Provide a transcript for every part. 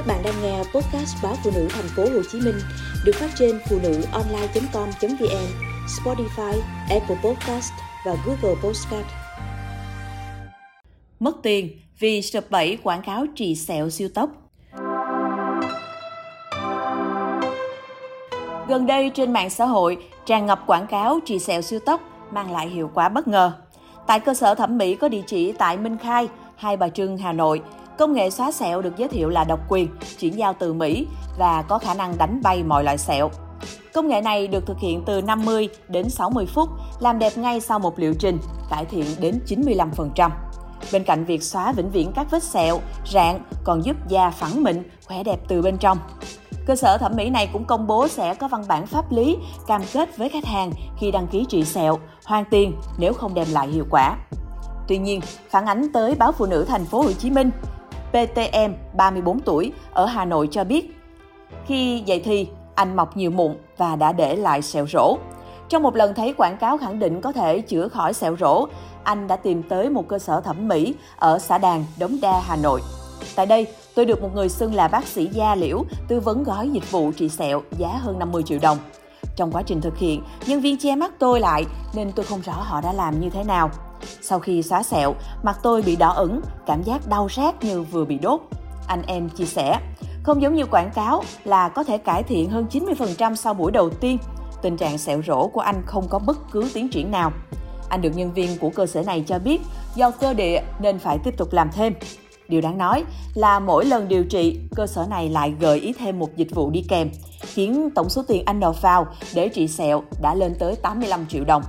Các bạn đang nghe podcast báo phụ nữ thành phố Hồ Chí Minh được phát trên phụ nữ online.com.vn, Spotify, Apple Podcast và Google Podcast. Mất tiền vì sập bẫy quảng cáo trị sẹo siêu tốc. Gần đây trên mạng xã hội tràn ngập quảng cáo trị sẹo siêu tốc mang lại hiệu quả bất ngờ. Tại cơ sở thẩm mỹ có địa chỉ tại Minh Khai, Hai Bà Trưng, Hà Nội, Công nghệ xóa sẹo được giới thiệu là độc quyền, chuyển giao từ Mỹ và có khả năng đánh bay mọi loại sẹo. Công nghệ này được thực hiện từ 50 đến 60 phút, làm đẹp ngay sau một liệu trình, cải thiện đến 95%. Bên cạnh việc xóa vĩnh viễn các vết sẹo, rạn còn giúp da phẳng mịn, khỏe đẹp từ bên trong. Cơ sở thẩm mỹ này cũng công bố sẽ có văn bản pháp lý cam kết với khách hàng khi đăng ký trị sẹo, hoàn tiền nếu không đem lại hiệu quả. Tuy nhiên, phản ánh tới báo Phụ nữ thành phố Hồ Chí Minh, PTM 34 tuổi ở Hà Nội cho biết, khi dậy thì anh mọc nhiều mụn và đã để lại sẹo rỗ. Trong một lần thấy quảng cáo khẳng định có thể chữa khỏi sẹo rỗ, anh đã tìm tới một cơ sở thẩm mỹ ở xã Đàn, Đống Đa, Hà Nội. Tại đây, tôi được một người xưng là bác sĩ da liễu tư vấn gói dịch vụ trị sẹo giá hơn 50 triệu đồng. Trong quá trình thực hiện, nhân viên che mắt tôi lại nên tôi không rõ họ đã làm như thế nào. Sau khi xóa sẹo, mặt tôi bị đỏ ửng, cảm giác đau rát như vừa bị đốt. Anh em chia sẻ, không giống như quảng cáo là có thể cải thiện hơn 90% sau buổi đầu tiên. Tình trạng sẹo rỗ của anh không có bất cứ tiến triển nào. Anh được nhân viên của cơ sở này cho biết do cơ địa nên phải tiếp tục làm thêm. Điều đáng nói là mỗi lần điều trị, cơ sở này lại gợi ý thêm một dịch vụ đi kèm, khiến tổng số tiền anh nộp vào để trị sẹo đã lên tới 85 triệu đồng.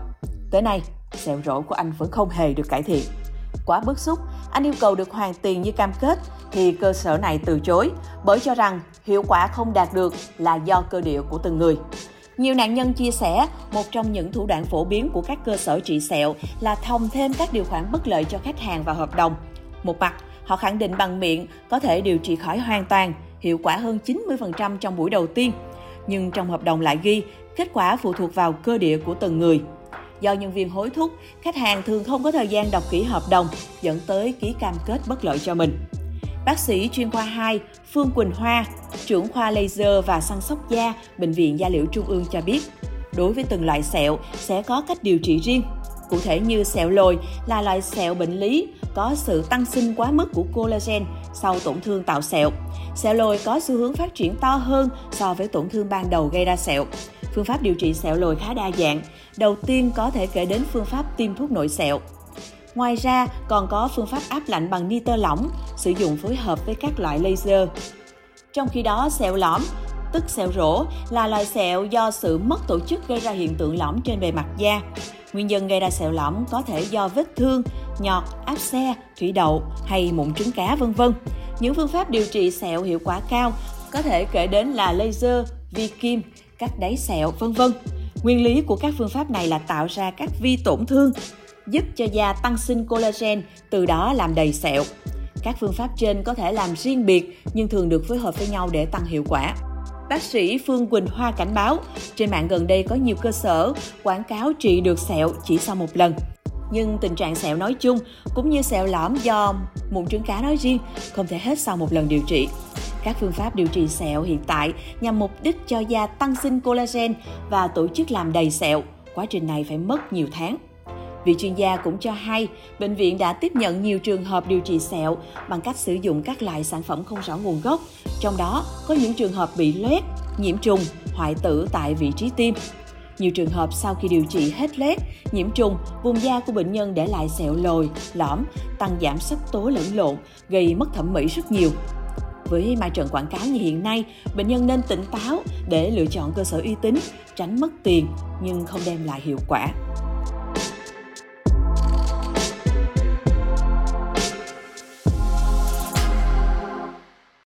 Tới nay, sẹo rỗ của anh vẫn không hề được cải thiện. Quá bức xúc, anh yêu cầu được hoàn tiền như cam kết thì cơ sở này từ chối bởi cho rằng hiệu quả không đạt được là do cơ địa của từng người. Nhiều nạn nhân chia sẻ, một trong những thủ đoạn phổ biến của các cơ sở trị sẹo là thông thêm các điều khoản bất lợi cho khách hàng vào hợp đồng. Một mặt, họ khẳng định bằng miệng có thể điều trị khỏi hoàn toàn, hiệu quả hơn 90% trong buổi đầu tiên. Nhưng trong hợp đồng lại ghi, kết quả phụ thuộc vào cơ địa của từng người. Do nhân viên hối thúc, khách hàng thường không có thời gian đọc kỹ hợp đồng, dẫn tới ký cam kết bất lợi cho mình. Bác sĩ chuyên khoa 2 Phương Quỳnh Hoa, trưởng khoa laser và săn sóc da, Bệnh viện Da liễu Trung ương cho biết, đối với từng loại sẹo sẽ có cách điều trị riêng. Cụ thể như sẹo lồi là loại sẹo bệnh lý có sự tăng sinh quá mức của collagen sau tổn thương tạo sẹo. Sẹo lồi có xu hướng phát triển to hơn so với tổn thương ban đầu gây ra sẹo. Phương pháp điều trị sẹo lồi khá đa dạng. Đầu tiên có thể kể đến phương pháp tiêm thuốc nội sẹo. Ngoài ra, còn có phương pháp áp lạnh bằng nitơ lỏng, sử dụng phối hợp với các loại laser. Trong khi đó, sẹo lõm, tức sẹo rỗ, là loại sẹo do sự mất tổ chức gây ra hiện tượng lõm trên bề mặt da. Nguyên nhân gây ra sẹo lõm có thể do vết thương, nhọt, áp xe, thủy đậu hay mụn trứng cá vân vân. Những phương pháp điều trị sẹo hiệu quả cao có thể kể đến là laser, vi kim, cắt đáy sẹo, vân vân. Nguyên lý của các phương pháp này là tạo ra các vi tổn thương, giúp cho da tăng sinh collagen, từ đó làm đầy sẹo. Các phương pháp trên có thể làm riêng biệt nhưng thường được phối hợp với nhau để tăng hiệu quả. Bác sĩ Phương Quỳnh Hoa cảnh báo, trên mạng gần đây có nhiều cơ sở quảng cáo trị được sẹo chỉ sau một lần. Nhưng tình trạng sẹo nói chung cũng như sẹo lõm do mụn trứng cá nói riêng không thể hết sau một lần điều trị. Các phương pháp điều trị sẹo hiện tại nhằm mục đích cho da tăng sinh collagen và tổ chức làm đầy sẹo. Quá trình này phải mất nhiều tháng. Vị chuyên gia cũng cho hay, bệnh viện đã tiếp nhận nhiều trường hợp điều trị sẹo bằng cách sử dụng các loại sản phẩm không rõ nguồn gốc, trong đó có những trường hợp bị loét, nhiễm trùng, hoại tử tại vị trí tim. Nhiều trường hợp sau khi điều trị hết loét, nhiễm trùng, vùng da của bệnh nhân để lại sẹo lồi, lõm, tăng giảm sắc tố lẫn lộn, gây mất thẩm mỹ rất nhiều. Với mai trận quảng cáo như hiện nay, bệnh nhân nên tỉnh táo để lựa chọn cơ sở uy tín, tránh mất tiền nhưng không đem lại hiệu quả.